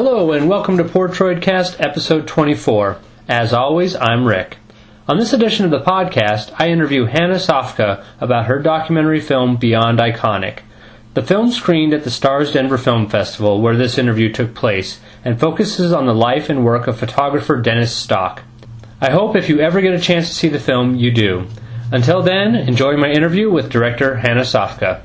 Hello and welcome to Portroidcast episode 24. As always, I'm Rick. On this edition of the podcast, I interview Hannah Sofka about her documentary film Beyond Iconic. The film screened at the Starz Denver Film Festival, where this interview took place, and focuses on the life and work of photographer Dennis Stock. I hope if you ever get a chance to see the film, you do. Until then, enjoy my interview with director Hannah Sofka.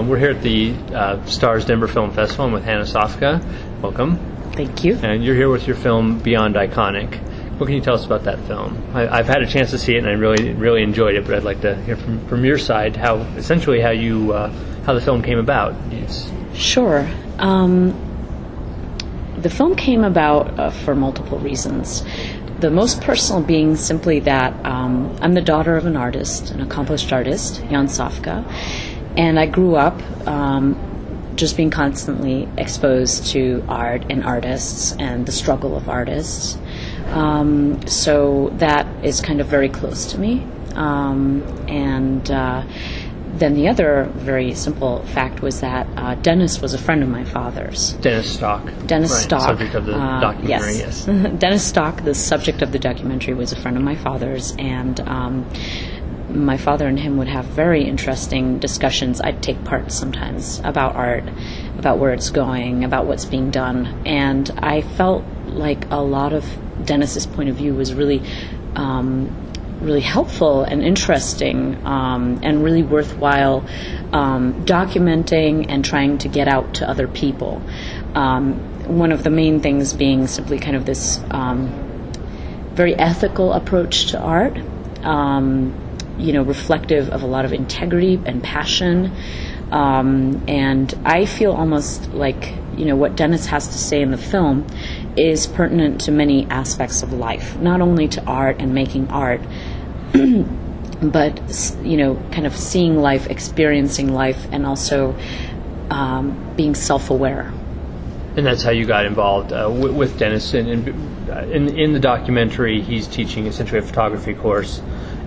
Um, we're here at the uh, Starz Denver Film Festival I'm with Hannah Sofka. Welcome. Thank you. And you're here with your film Beyond Iconic. What can you tell us about that film? I, have had a chance to see it, and I really, really enjoyed it. But I'd like to hear from, from your side how, essentially, how you, uh, how the film came about. It's sure. Um, the film came about uh, for multiple reasons. The most personal being simply that um, I'm the daughter of an artist, an accomplished artist, Jan Sofka, and I grew up um, just being constantly exposed to art and artists and the struggle of artists. Um, so that is kind of very close to me. Um, and uh, then the other very simple fact was that uh, Dennis was a friend of my father's. Dennis Stock. Dennis right. Stock. Subject of the uh, documentary, yes. yes. Dennis Stock, the subject of the documentary, was a friend of my father's, and um, my father and him would have very interesting discussions. I'd take part sometimes about art, about where it's going, about what's being done, and I felt like a lot of Dennis's point of view was really. Um, really helpful and interesting um, and really worthwhile um, documenting and trying to get out to other people. Um, one of the main things being simply kind of this um, very ethical approach to art, um, you know, reflective of a lot of integrity and passion. Um, and I feel almost like you know what Dennis has to say in the film is pertinent to many aspects of life, not only to art and making art, but you know, kind of seeing life, experiencing life, and also um, being self-aware. And that's how you got involved uh, with, with, Dennis. And in, uh, in, in the documentary, he's teaching essentially a photography course,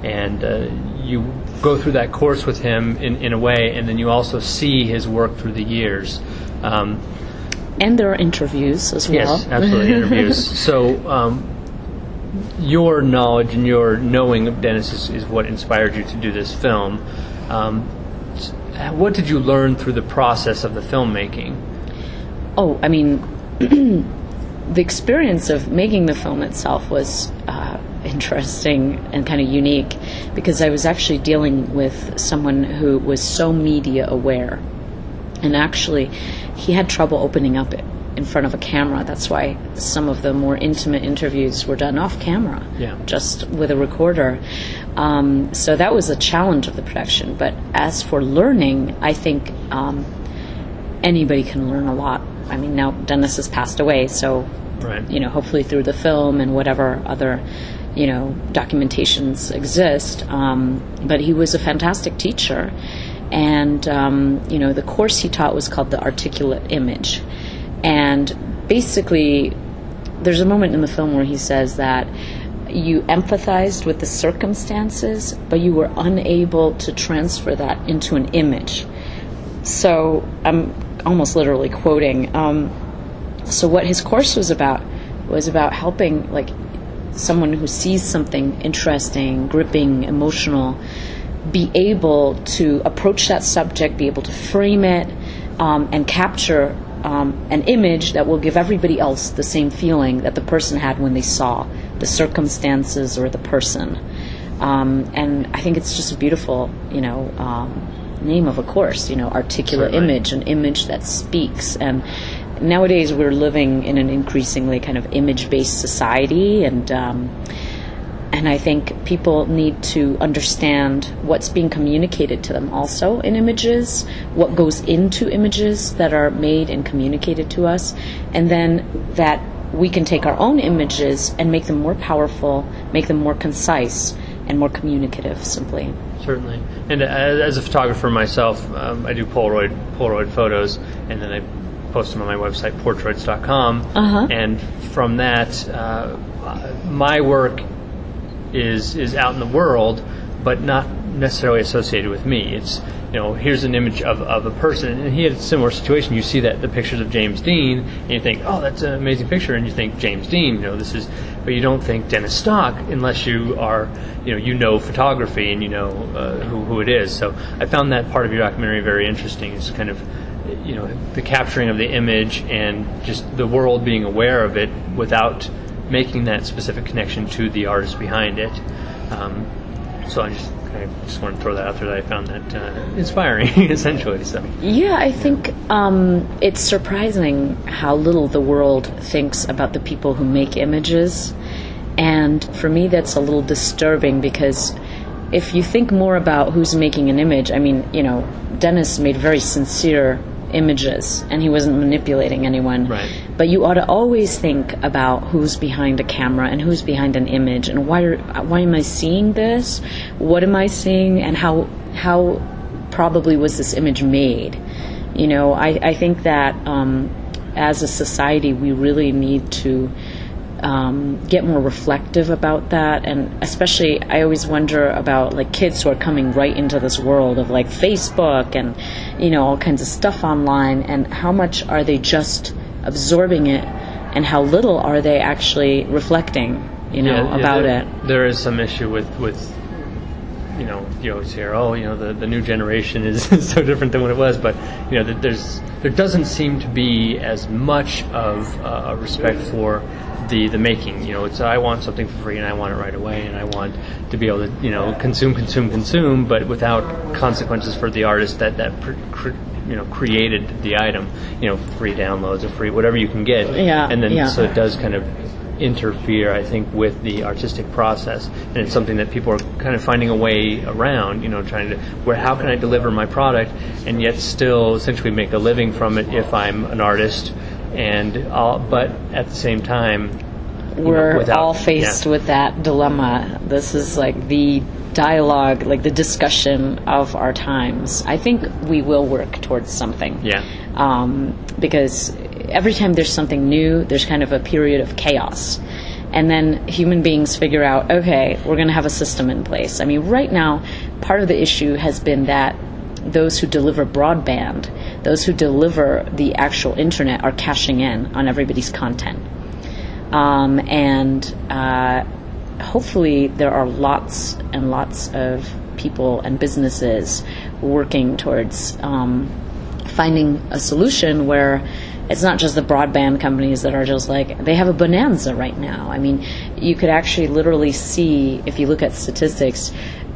and uh, you go through that course with him in, in a way, and then you also see his work through the years. Um, and there are interviews as well. Yes, absolutely interviews. So um, your knowledge and your knowing of Dennis is, is what inspired you to do this film. Um, what did you learn through the process of the filmmaking? Oh, I mean, the experience of making the film itself was uh, interesting and kind of unique because I was actually dealing with someone who was so media aware. And actually, he had trouble opening up in front of a camera. That's why some of the more intimate interviews were done off camera, yeah. just with a recorder. Um, so that was a challenge of the production. But as for learning, I think um, anybody can learn a lot. I mean, now Dennis has passed away, so right. you know, hopefully through the film and whatever other you know documentations exist. Um, but he was a fantastic teacher. And um, you know the course he taught was called the Articulate Image, and basically, there's a moment in the film where he says that you empathized with the circumstances, but you were unable to transfer that into an image. So I'm almost literally quoting. Um, so what his course was about was about helping like someone who sees something interesting, gripping, emotional, be able to approach that subject, be able to frame it, um, and capture um, an image that will give everybody else the same feeling that the person had when they saw the circumstances or the person. Um, and I think it's just a beautiful, you know, um, name of a course. You know, articulate Certainly. image, an image that speaks. And nowadays we're living in an increasingly kind of image-based society, and um, and I think people need to understand what's being communicated to them also in images, what goes into images that are made and communicated to us, and then that we can take our own images and make them more powerful, make them more concise, and more communicative simply. Certainly. And as a photographer myself, um, I do Polaroid Polaroid photos, and then I post them on my website, portroids.com. Uh-huh. And from that, uh, my work is is out in the world, but not necessarily associated with me. It's you know, here's an image of, of a person, and he had a similar situation. You see that the pictures of James Dean, and you think, oh, that's an amazing picture, and you think James Dean, you know, this is, but you don't think Dennis Stock unless you are, you know, you know photography and you know uh, who, who it is. So I found that part of your documentary very interesting. It's kind of, you know, the capturing of the image and just the world being aware of it without making that specific connection to the artist behind it. Um, so I just I just want to throw that out there that I found that uh, inspiring, essentially. So Yeah, I think um, it's surprising how little the world thinks about the people who make images. And for me, that's a little disturbing because if you think more about who's making an image, I mean, you know, Dennis made very sincere images and he wasn't manipulating anyone. Right. But you ought to always think about who's behind a camera and who's behind an image and why are, why am I seeing this? What am I seeing and how how probably was this image made? You know, I, I think that um, as a society we really need to um, get more reflective about that and especially i always wonder about like kids who are coming right into this world of like facebook and you know all kinds of stuff online and how much are they just absorbing it and how little are they actually reflecting you know Yeah, yeah, about there, it. There is some issue with with you know you always hear oh you know the, the new generation is so different than what it was, but you know there's there doesn't seem to be as much of uh, a respect for the the making. You know, it's I want something for free and I want it right away and I want to be able to you know consume consume consume, but without consequences for the artist that that. Pr- cr- you know, created the item. You know, free downloads or free whatever you can get. Yeah, and then yeah. so it does kind of interfere, I think, with the artistic process, and it's something that people are kind of finding a way around. You know, trying to where how can I deliver my product and yet still essentially make a living from it if I'm an artist, and I'll, but at the same time, we're without- all faced yeah. with that dilemma. This is like the dialogue, like the discussion of our times. I think we will work towards something. Yeah. Um, because every time there's something new, there's kind of a period of chaos. And then human beings figure out, okay, we're going to have a system in place. I mean, right now, part of the issue has been that those who deliver broadband, those who deliver the actual internet, are cashing in on everybody's content um, and uh, hopefully there are lots and lots of people and businesses working towards um, finding a solution where it's not just the broadband companies that are just like they have a bonanza right now. I mean, you could actually literally see if you look at statistics,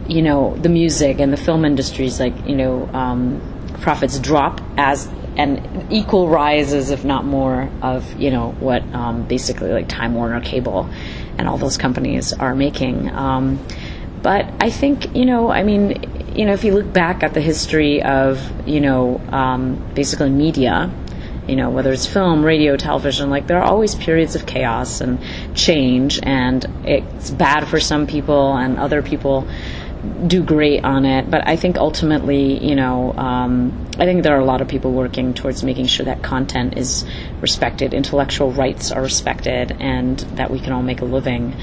you know, the music and the film industries, like you know, um, profits drop as and equal rises, if not more, of you know what um, basically like Time Warner Cable and all those companies are making. Um, but I think you know, I mean, you know, if you look back at the history of you know um, basically media, you know, whether it's film, radio, television, like there are always periods of chaos and change, and it's bad for some people, and other people do great on it. But I think ultimately, you know, um, I think there are a lot of people working towards making sure that content is respected, intellectual rights are respected, and that we can all make a living.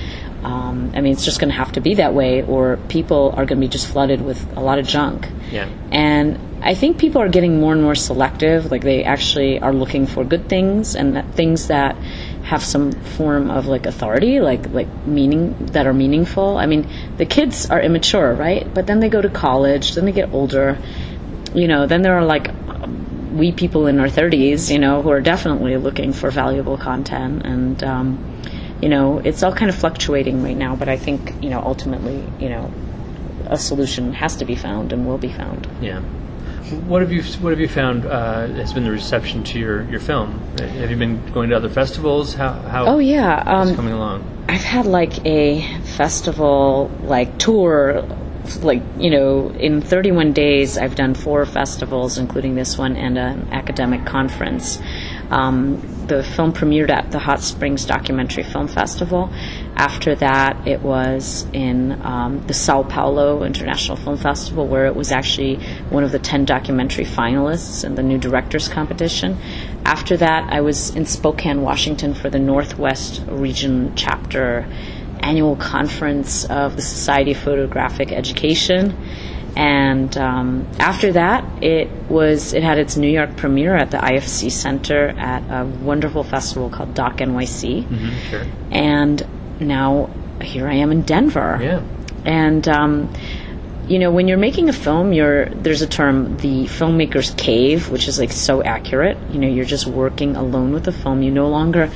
Um, I mean, it's just going to have to be that way, or people are going to be just flooded with a lot of junk. Yeah. And I think people are getting more and more selective. Like they actually are looking for good things and that things that have some form of like authority, like like meaning that are meaningful. I mean, the kids are immature, right? But then they go to college, then they get older. You know, then there are like we people in our 30s, you know, who are definitely looking for valuable content and um, you know, it's all kind of fluctuating right now, but I think, you know, ultimately, you know, a solution has to be found and will be found. Yeah. What have you What have you found uh, has been the reception to your, your film? Have you been going to other festivals? How how Oh yeah, um, coming along? I've had like a festival like tour like you know in 31 days I've done four festivals including this one and an academic conference. Um, the film premiered at the Hot Springs Documentary Film Festival. After that, it was in um, the Sao Paulo International Film Festival, where it was actually one of the 10 documentary finalists in the New Directors Competition. After that, I was in Spokane, Washington for the Northwest Region Chapter annual conference of the Society of Photographic Education. And um, after that, it was it had its New York premiere at the IFC Center at a wonderful festival called Doc NYC. Mm-hmm, sure. And now here I am in Denver. Yeah. And um, you know, when you're making a film, you're there's a term, the filmmaker's cave, which is like so accurate. You know, you're just working alone with the film. You no longer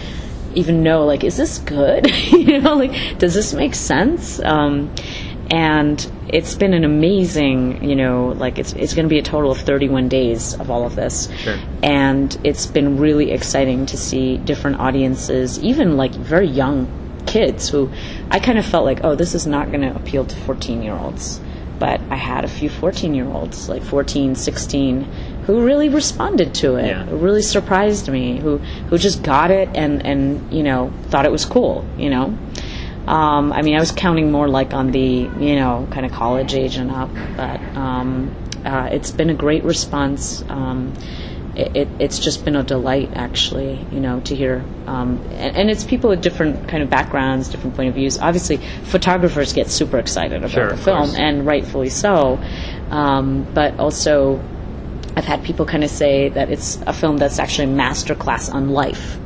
even know like, is this good? you know, like, does this make sense? Um, and it's been an amazing, you know, like it's it's going to be a total of 31 days of all of this, Sure. and it's been really exciting to see different audiences, even like very young kids who I kind of felt like, oh, this is not going to appeal to 14 year olds, but I had a few 14 year olds, like 14, 16, who really responded to it, Yeah. who really surprised me, who who just got it and and you know thought it was cool, you know. Um, I mean, I was counting more like on the, you know, kind of college age and up, but um, uh, it's been a great response. Um, it, it, it's just been a delight, actually, you know, to hear. Um, and, and it's people with different kind of backgrounds, different point of views. Obviously, photographers get super excited about Sure, the film, and rightfully so. Um, but also, I've had people kind of say that it's a film that's actually a masterclass on life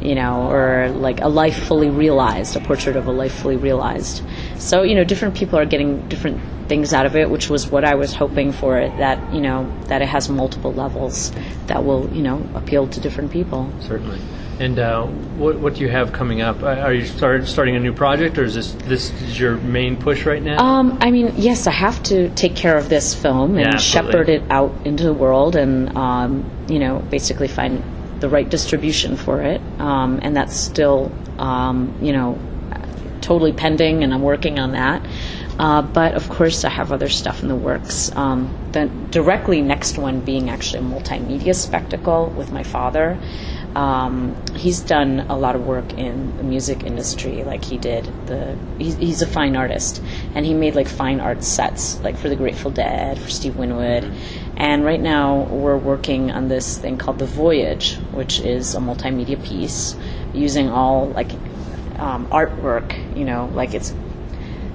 you know, or like a life fully realized, a portrait of a life fully realized. So, you know, different people are getting different things out of it, which was what I was hoping for it, that, you know, that it has multiple levels that will, you know, appeal to different people. Certainly. And uh, what what do you have coming up? Uh, Are you start, starting a new project, or is this this is your main push right now? Um, I mean, yes, I have to take care of this film and Yeah, shepherd it out into the world and, um, you know, basically find the right distribution for it. Um, and that's still, um, you know, totally pending, and I'm working on that. Uh, but of course, I have other stuff in the works. Um, the directly next one being actually a multimedia spectacle with my father. Um, he's done a lot of work in the music industry, like he did the. He's, he's a fine artist, and he made like fine art sets, like for the Grateful Dead, for Steve Winwood, and right now we're working on this thing called The Voyage, which is a multimedia piece using all like um, artwork. You know, like it's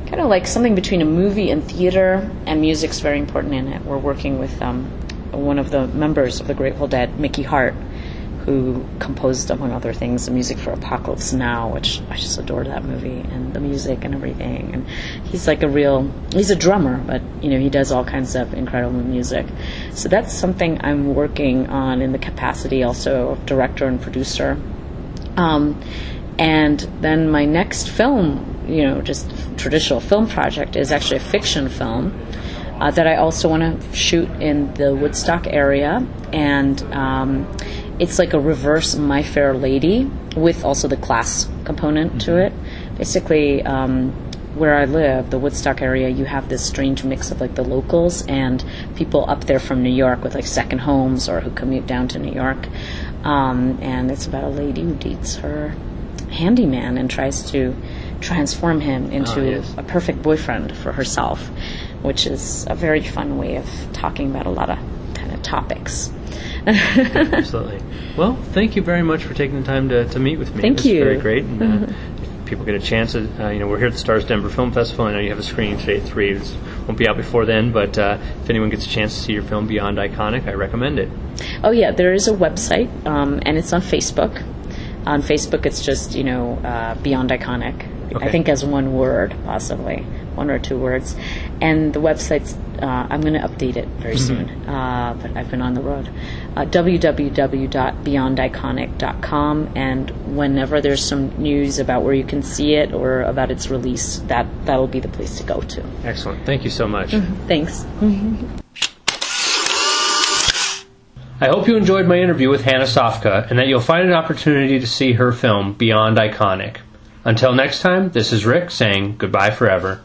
kind of like something between a movie and theater, and music's very important in it. We're working with um, one of the members of the Grateful Dead, Mickey Hart, who composed, among other things, the music for Apocalypse Now, which I just adore that movie and the music and everything. And he's like a real, he's a drummer, but you know he does all kinds of incredible music. So that's something I'm working on in the capacity also of director and producer. Um, and then my next film, you know, just traditional film project is actually a fiction film uh, that I also want to shoot in the Woodstock area. And um, it's like a reverse My Fair Lady with also the class component to it. Basically, um, where I live, the Woodstock area, you have this strange mix of like the locals and people up there from New York with like second homes or who commute down to New York. Um, and it's about a lady who dates her handyman and tries to transform him into Oh, yes. a perfect boyfriend for herself, which is a very fun way of talking about a lot of kind of topics. Absolutely. Well, thank you very much for taking the time to, to meet with me. Thank you. very great. And, uh, people get a chance, uh, you know, we're here at the Starz Denver Film Festival. I know you have a screening today at 3. It won't be out before then, but uh, if anyone gets a chance to see your film Beyond Iconic, I recommend it. Oh yeah, there is a website, um, and it's on Facebook. On Facebook, it's just you know uh, Beyond Iconic. Okay. I think as one word, possibly one or two words. And the website's uh, I'm going to update it very soon. Uh, but I've been on the road. Uh, www.beyondiconic.com, and whenever there's some news about where you can see it or about its release, that that'll be the place to go to. Excellent. Thank you so much. Thanks. I hope you enjoyed my interview with Hannah Sofka and that you'll find an opportunity to see her film Beyond Iconic. Until next time, this is Rick saying goodbye forever.